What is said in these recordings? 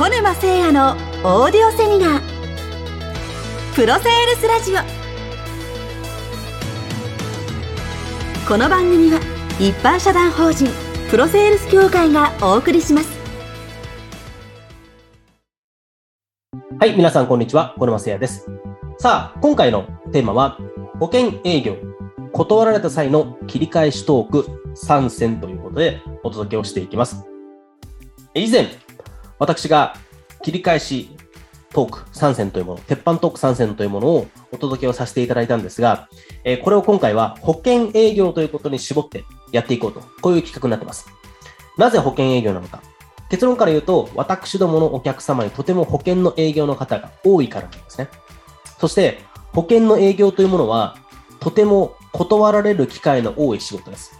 小沼誠也のオーディオセミナープロセールスラジオこの番組は一般社団法人プロセールス協会がお送りしますはい、皆さんこんにちは。小沼誠也です。さあ、今回のテーマは、保険営業、断られた際の切り返しトーク参戦ということでお届けをしていきます。以前、私が切り返しトーク参戦というもの、鉄板トーク参戦というものをお届けをさせていただいたんですが、えこれを今回は保険営業ということに絞ってやっていこうと、こういう企画になってます。なぜ保険営業なのか。結論から言うと、私どものお客様にとても保険の営業の方が多いからなんですね。そして、保険の営業というものは、とても断られる機会の多い仕事です。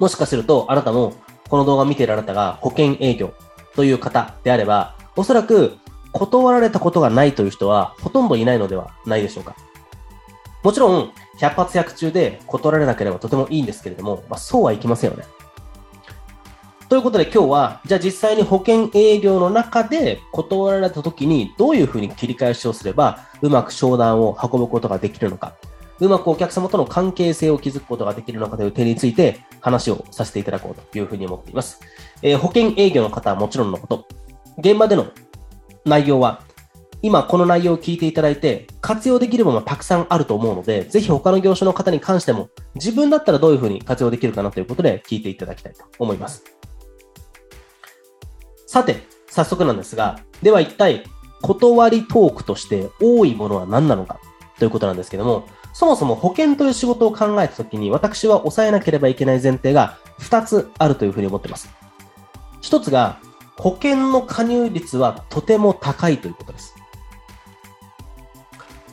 もしかすると、あなたも、この動画見ているあなたが保険営業という方であれば、おそらく断られたことがないという人はほとんどいないのではないでしょうか。もちろん、100発100中で断られなければとてもいいんですけれども、まあ、そうはいきませんよね。ということで今日は、じゃあ実際に保険営業の中で断られた時にどういうふうに切り返しをすればうまく商談を運ぶことができるのか、うまくお客様との関係性を築くことができるのかという点について話をさせていただこうというふうに思っています。えー保険営業の方はもちろんのこと、現場での内容は今この内容を聞いていただいて活用できるものはたくさんあると思うので、ぜひ他の業種の方に関しても自分だったらどういうふうに活用できるかなということで聞いていただきたいと思います。さて、早速なんですが、では一体、断りトークとして多いものは何なのかということなんですけども、そもそも保険という仕事を考えたときに、私は抑えなければいけない前提が2つあるというふうに思っています。1つが、保険の加入率はとても高いということです。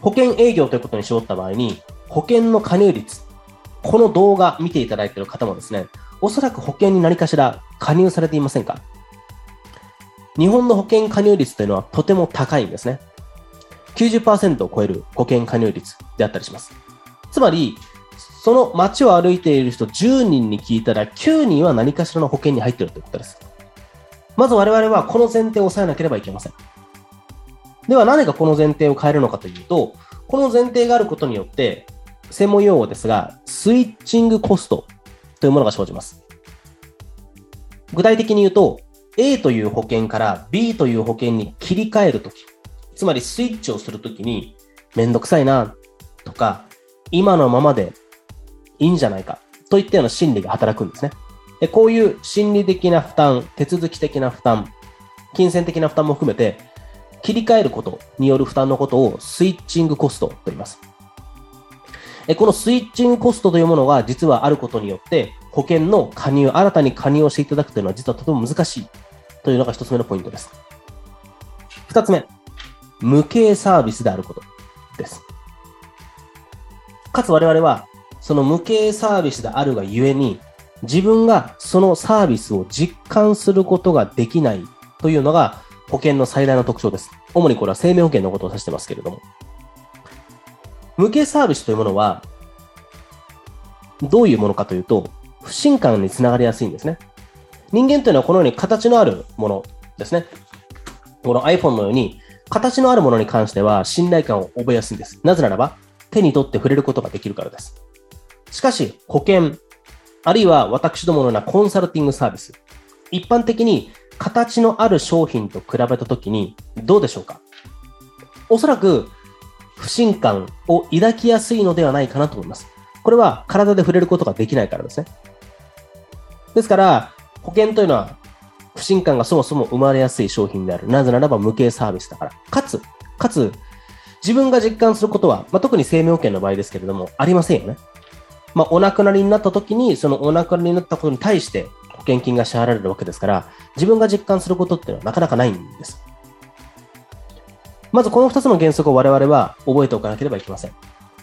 保険営業ということに絞った場合に、保険の加入率、この動画見ていただいている方もですね、おそらく保険に何かしら加入されていませんか日本の保険加入率というのはとても高いんですね。90%を超える保険加入率であったりします。つまり、その街を歩いている人10人に聞いたら9人は何かしらの保険に入っているということです。まず我々はこの前提を抑えなければいけません。では何がこの前提を変えるのかというと、この前提があることによって、専門用語ですが、スイッチングコストというものが生じます。具体的に言うと、A という保険から B という保険に切り替えるとき、つまりスイッチをするときに、めんどくさいなとか、今のままでいいんじゃないかといったような心理が働くんですね。でこういう心理的な負担、手続き的な負担、金銭的な負担も含めて、切り替えることによる負担のことをスイッチングコストと言います。このスイッチングコストというものが実はあることによって、保険の加入、新たに加入をしていただくというのは実はとても難しいというのが一つ目のポイントです。二つ目、無形サービスであることです。かつ我々は、その無形サービスであるがゆえに、自分がそのサービスを実感することができないというのが保険の最大の特徴です。主にこれは生命保険のことを指してますけれども。無形サービスというものは、どういうものかというと、不信感につながりやすいんですね。人間というのはこのように形のあるものですね。この iPhone のように、形のあるものに関しては信頼感を覚えやすいんです。なぜならば、手に取って触れることができるからです。しかし、保険、あるいは私どものようなコンサルティングサービス、一般的に形のある商品と比べたときにどうでしょうか？おそらく不信感を抱きやすいのではないかなと思います。これは体で触れることができないからですね。ですから、保険というのは不信感がそもそも生まれやすい商品である。なぜならば無形サービスだから。かつ、かつ、自分が実感することは、まあ、特に生命保険の場合ですけれども、ありませんよね。まあ、お亡くなりになった時に、そのお亡くなりになったことに対して保険金が支払われるわけですから、自分が実感することっていうのはなかなかないんです。まずこの2つの原則を我々は覚えておかなければいけません。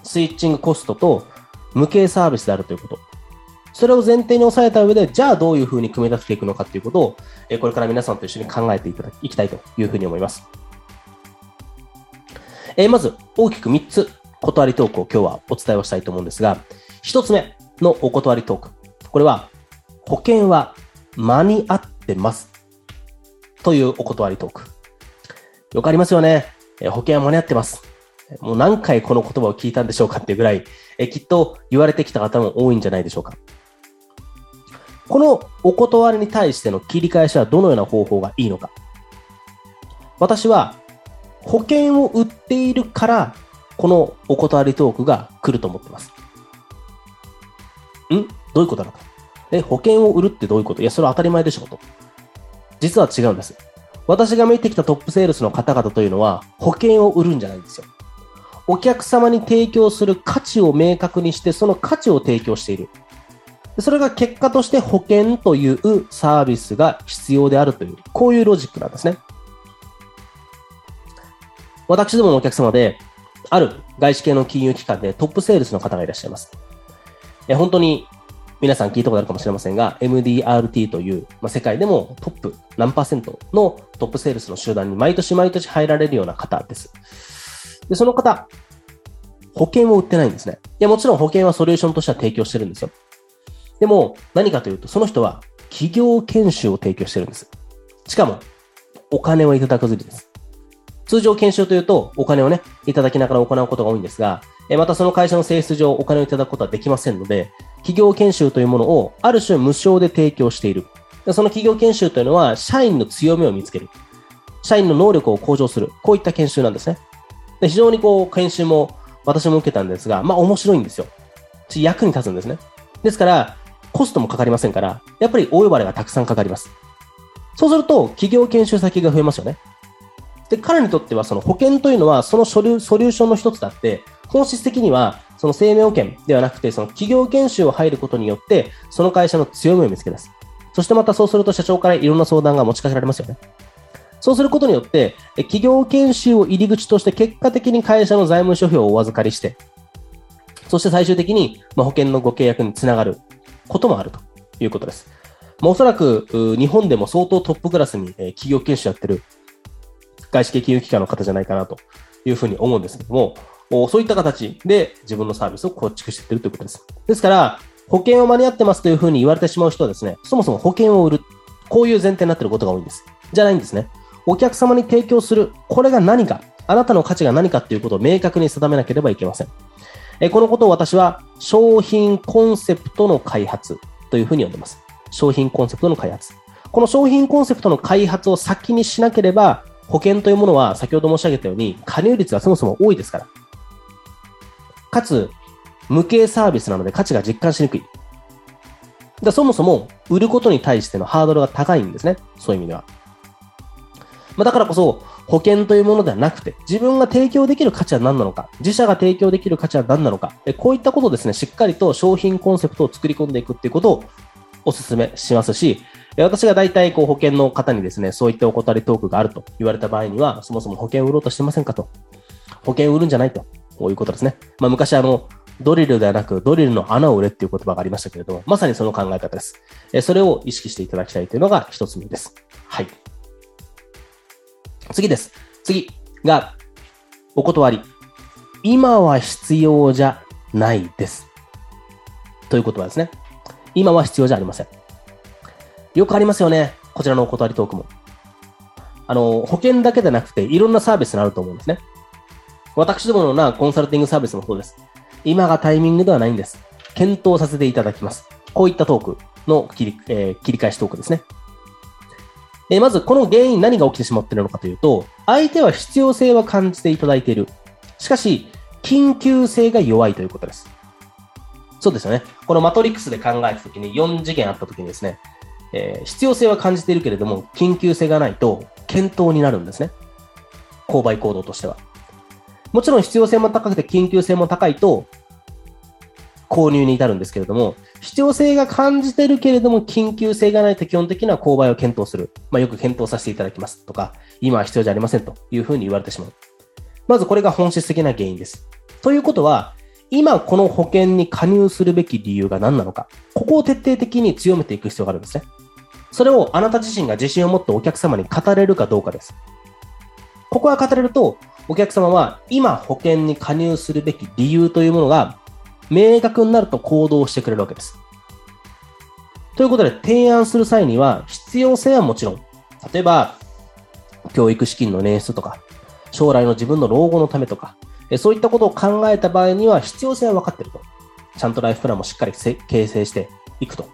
スイッチングコストと無形サービスであるということ。それを前提に押さえた上で、じゃあどういうふうに組み立てていくのかということを、えこれから皆さんと一緒に考えていただきたいというふうに思います。えまず、大きく3つ、断りトークを今日はお伝えをしたいと思うんですが、1つ目のお断りトーク。これは、保険は間に合ってます。というお断りトーク。よくありますよね。え保険は間に合ってます。もう何回この言葉を聞いたんでしょうかっていうぐらい、えきっと言われてきた方も多いんじゃないでしょうか。このお断りに対しての切り返しはどのような方法がいいのか。私は保険を売っているから、このお断りトークが来ると思ってます。ん？どういうことなのかえ、保険を売るってどういうこと？いや、それは当たり前でしょと。実は違うんです。私が見てきたトップセールスの方々というのは、保険を売るんじゃないんですよ。お客様に提供する価値を明確にして、その価値を提供している。それが結果として保険というサービスが必要であるという、こういうロジックなんですね。私どものお客様で、ある外資系の金融機関でトップセールスの方がいらっしゃいます。え本当に皆さん聞いたことあるかもしれませんが、MDRT という、まあ、世界でもトップ何パーセントのトップセールスの集団に毎年毎年入られるような方です。で、その方、保険を売ってないんですね。いや、もちろん保険はソリューションとしては提供してるんですよ。でも、何かというと、その人は企業研修を提供してるんです。しかも、お金をいただくずりです。通常研修というと、お金をね、いただきながら行うことが多いんですが、またその会社の性質上、お金をいただくことはできませんので、企業研修というものをある種無償で提供している。その企業研修というのは、社員の強みを見つける。社員の能力を向上する。こういった研修なんですね。で非常にこう、研修も私も受けたんですが、まあ面白いんですよ。役に立つんですね。ですから、コストもかかりませんから、やっぱり大呼ばれがたくさんかかります。そうすると、企業研修先が増えますよね。で、彼にとってはその保険というのはそのソリューションの一つだって、本質的にはその生命保険ではなくて、その企業研修を入ることによって、その会社の強みを見つけ出す。そしてまたそうすると社長からいろんな相談が持ちかけられますよね。そうすることによって、企業研修を入り口として結果的に会社の財務諸表をお預かりして、そして最終的に保険のご契約につながることもあるということです。まあ、おそらく日本でも相当トップクラスに企業研修やってる外資系金融機関の方じゃないかなというふうに思うんですけども、そういった形で自分のサービスを構築していってるということです。ですから、保険を間に合ってますというふうに言われてしまう人はですね、そもそも保険を売る。こういう前提になってることが多いんです。じゃないんですね。お客様に提供する。これが何か。あなたの価値が何かっていうことを明確に定めなければいけません。えこのことを私は商品コンセプトの開発というふうに呼んでます。商品コンセプトの開発。この商品コンセプトの開発を先にしなければ、保険というものは先ほど申し上げたように加入率がそもそも多いですから。かつ、無形サービスなので価値が実感しにくい。だそもそも売ることに対してのハードルが高いんですね。そういう意味では。まあ、だからこそ、保険というものではなくて、自分が提供できる価値は何なのか、自社が提供できる価値は何なのか、こういったことをですね、しっかりと商品コンセプトを作り込んでいくっていうことをお勧めしますし、私が大体こう保険の方にですね、そういったお断りトークがあると言われた場合には、そもそも保険を売ろうとしてませんかと。保険を売るんじゃないと。こういうことですね。まあ、昔あの、ドリルではなく、ドリルの穴を売れっていう言葉がありましたけれども、まさにその考え方です。それを意識していただきたいというのが一つ目です。はい。次です。次が、お断り。今は必要じゃないです。という言葉ですね。今は必要じゃありません。よくありますよね。こちらのお断りトークも。あの、保険だけでなくて、いろんなサービスになると思うんですね。私どものなコンサルティングサービスもそうです。今がタイミングではないんです。検討させていただきます。こういったトークの切り,、えー、切り返しトークですね。えー、まず、この原因何が起きてしまっているのかというと、相手は必要性は感じていただいている。しかし、緊急性が弱いということです。そうですよね。このマトリックスで考えたときに4次元あったときにですね、えー、必要性は感じているけれども、緊急性がないと、検討になるんですね。購買行動としては。もちろん必要性も高くて緊急性も高いと、購入に至るんですけれども、必要性が感じてるけれども、緊急性がないと基本的には購買を検討する。まあ、よく検討させていただきますとか、今は必要じゃありませんというふうに言われてしまう。まずこれが本質的な原因です。ということは、今この保険に加入するべき理由が何なのか、ここを徹底的に強めていく必要があるんですね。それをあなた自身が自信を持ってお客様に語れるかどうかです。ここは語れると、お客様は今保険に加入するべき理由というものが明確になると行動してくれるわけです。ということで提案する際には必要性はもちろん、例えば教育資金の捻出とか、将来の自分の老後のためとか、そういったことを考えた場合には必要性は分かってると。ちゃんとライフプランもしっかり形成していくと。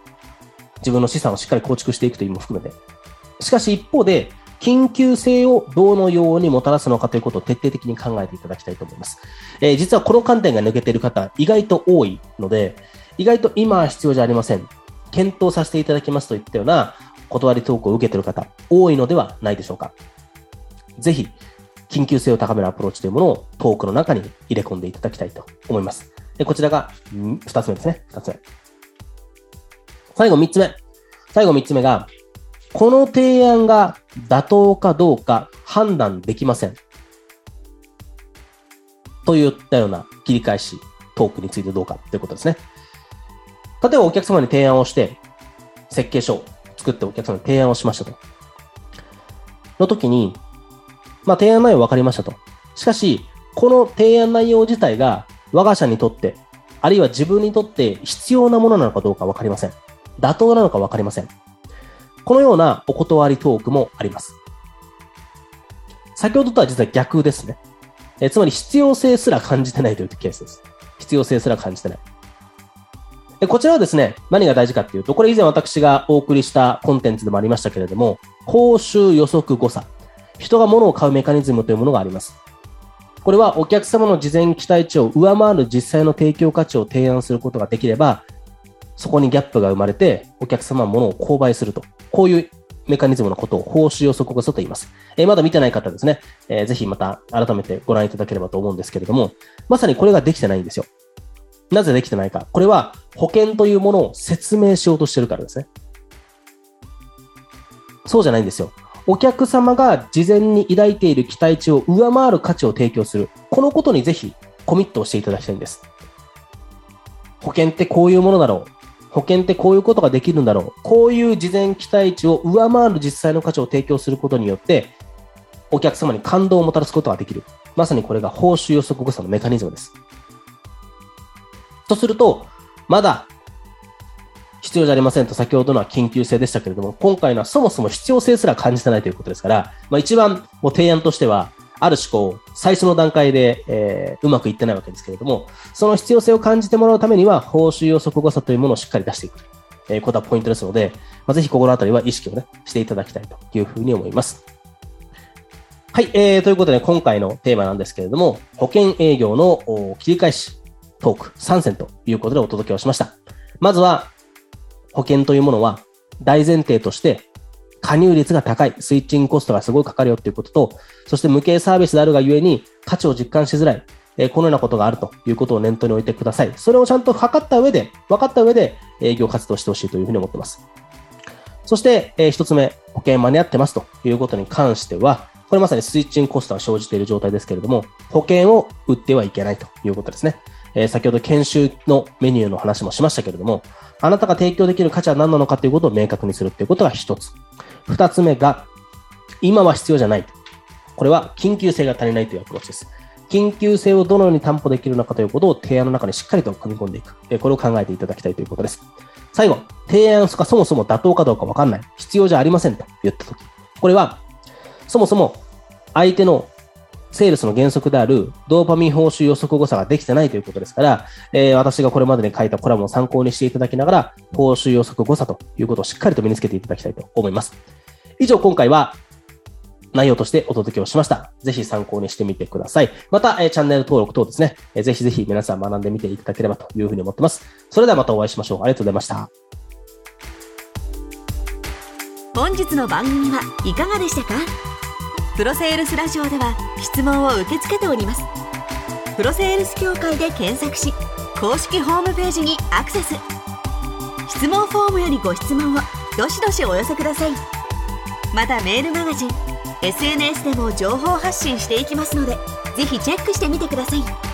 自分の資産をしっかり構築していくという意味も含めて。しかし一方で、緊急性をどのようにもたらすのかということを徹底的に考えていただきたいと思います。えー、実はこの観点が抜けている方、意外と多いので、意外と今は必要じゃありません。検討させていただきますといったような断りトークを受けている方、多いのではないでしょうか。ぜひ、緊急性を高めるアプローチというものをトークの中に入れ込んでいただきたいと思います。でこちらが2つ目ですね。2つ目。最後3つ目。最後3つ目が、この提案が妥当かどうか判断できません。といったような切り返し、トークについてどうかということですね。例えばお客様に提案をして、設計書を作ってお客様に提案をしましたと。の時に、まあ提案内容分かりましたと。しかし、この提案内容自体が我が社にとって、あるいは自分にとって必要なものなのかどうか分かりません。妥当なのか分かりません。このようなお断りトークもあります。先ほどとは実は逆ですね。えつまり必要性すら感じてないというケースです。必要性すら感じてない。でこちらはですね、何が大事かっていうと、これ以前私がお送りしたコンテンツでもありましたけれども、報酬予測誤差。人が物を買うメカニズムというものがあります。これはお客様の事前期待値を上回る実際の提供価値を提案することができれば、そこにギャップが生まれて、お客様は物を購買すると。こういうメカニズムのことを報酬予測誤差と言います。えー、まだ見てない方ですね、えー、ぜひまた改めてご覧いただければと思うんですけれども、まさにこれができてないんですよ。なぜできてないか。これは保険というものを説明しようとしてるからですね。そうじゃないんですよ。お客様が事前に抱いている期待値を上回る価値を提供する。このことにぜひコミットをしていただきたいんです。保険ってこういうものだろう。保険ってこういうことができるんだろう。こういう事前期待値を上回る実際の価値を提供することによって、お客様に感動をもたらすことができる。まさにこれが報酬予測誤差のメカニズムです。とすると、まだ必要じゃありませんと先ほどのは緊急性でしたけれども、今回のはそもそも必要性すら感じてないということですから、まあ、一番も提案としては、ある種こう、最初の段階で、えー、うまくいってないわけですけれども、その必要性を感じてもらうためには、報酬予測誤差というものをしっかり出していく。えー、ことはポイントですので、まあ、ぜひここのあたりは意識をね、していただきたいというふうに思います。はい、えー、ということで、今回のテーマなんですけれども、保険営業の切り返しトーク3選ということでお届けをしました。まずは、保険というものは大前提として加入率が高い、スイッチングコストがすごいかかるよっていうことと、そして無形サービスであるがゆえに価値を実感しづらい、えこのようなことがあるということを念頭に置いてください。それをちゃんと測った上で、分かった上で営業活動してほしいというふうに思ってます。そして、えー、一つ目、保険間に合ってますということに関しては、これまさにスイッチングコストが生じている状態ですけれども、保険を売ってはいけないということですね。え、先ほど研修のメニューの話もしましたけれども、あなたが提供できる価値は何なのかということを明確にするということが一つ。二つ目が、今は必要じゃない。これは緊急性が足りないというアプローチです。緊急性をどのように担保できるのかということを提案の中にしっかりと組み込んでいく。これを考えていただきたいということです。最後、提案がそもそも妥当かどうかわかんない。必要じゃありませんと言ったとき。これは、そもそも相手のセールスの原則であるドーパミン報酬予測誤差ができてないということですから、えー、私がこれまでに書いたコラムを参考にしていただきながら、報酬予測誤差ということをしっかりと身につけていただきたいと思います。以上、今回は内容としてお届けをしました。ぜひ参考にしてみてください。また、えー、チャンネル登録等ですね、えー、ぜひぜひ皆さん学んでみていただければというふうに思ってます。それではまたお会いしましょう。ありがとうございました。本日の番組はいかがでしたか？プロセールスラジオでは質問を受け付けております。プロセールス協会で検索し公式ホームページにアクセス。質問フォームよりご質問をどしどしお寄せください。またメールマガジン SNS でも情報発信していきますのでぜひチェックしてみてください。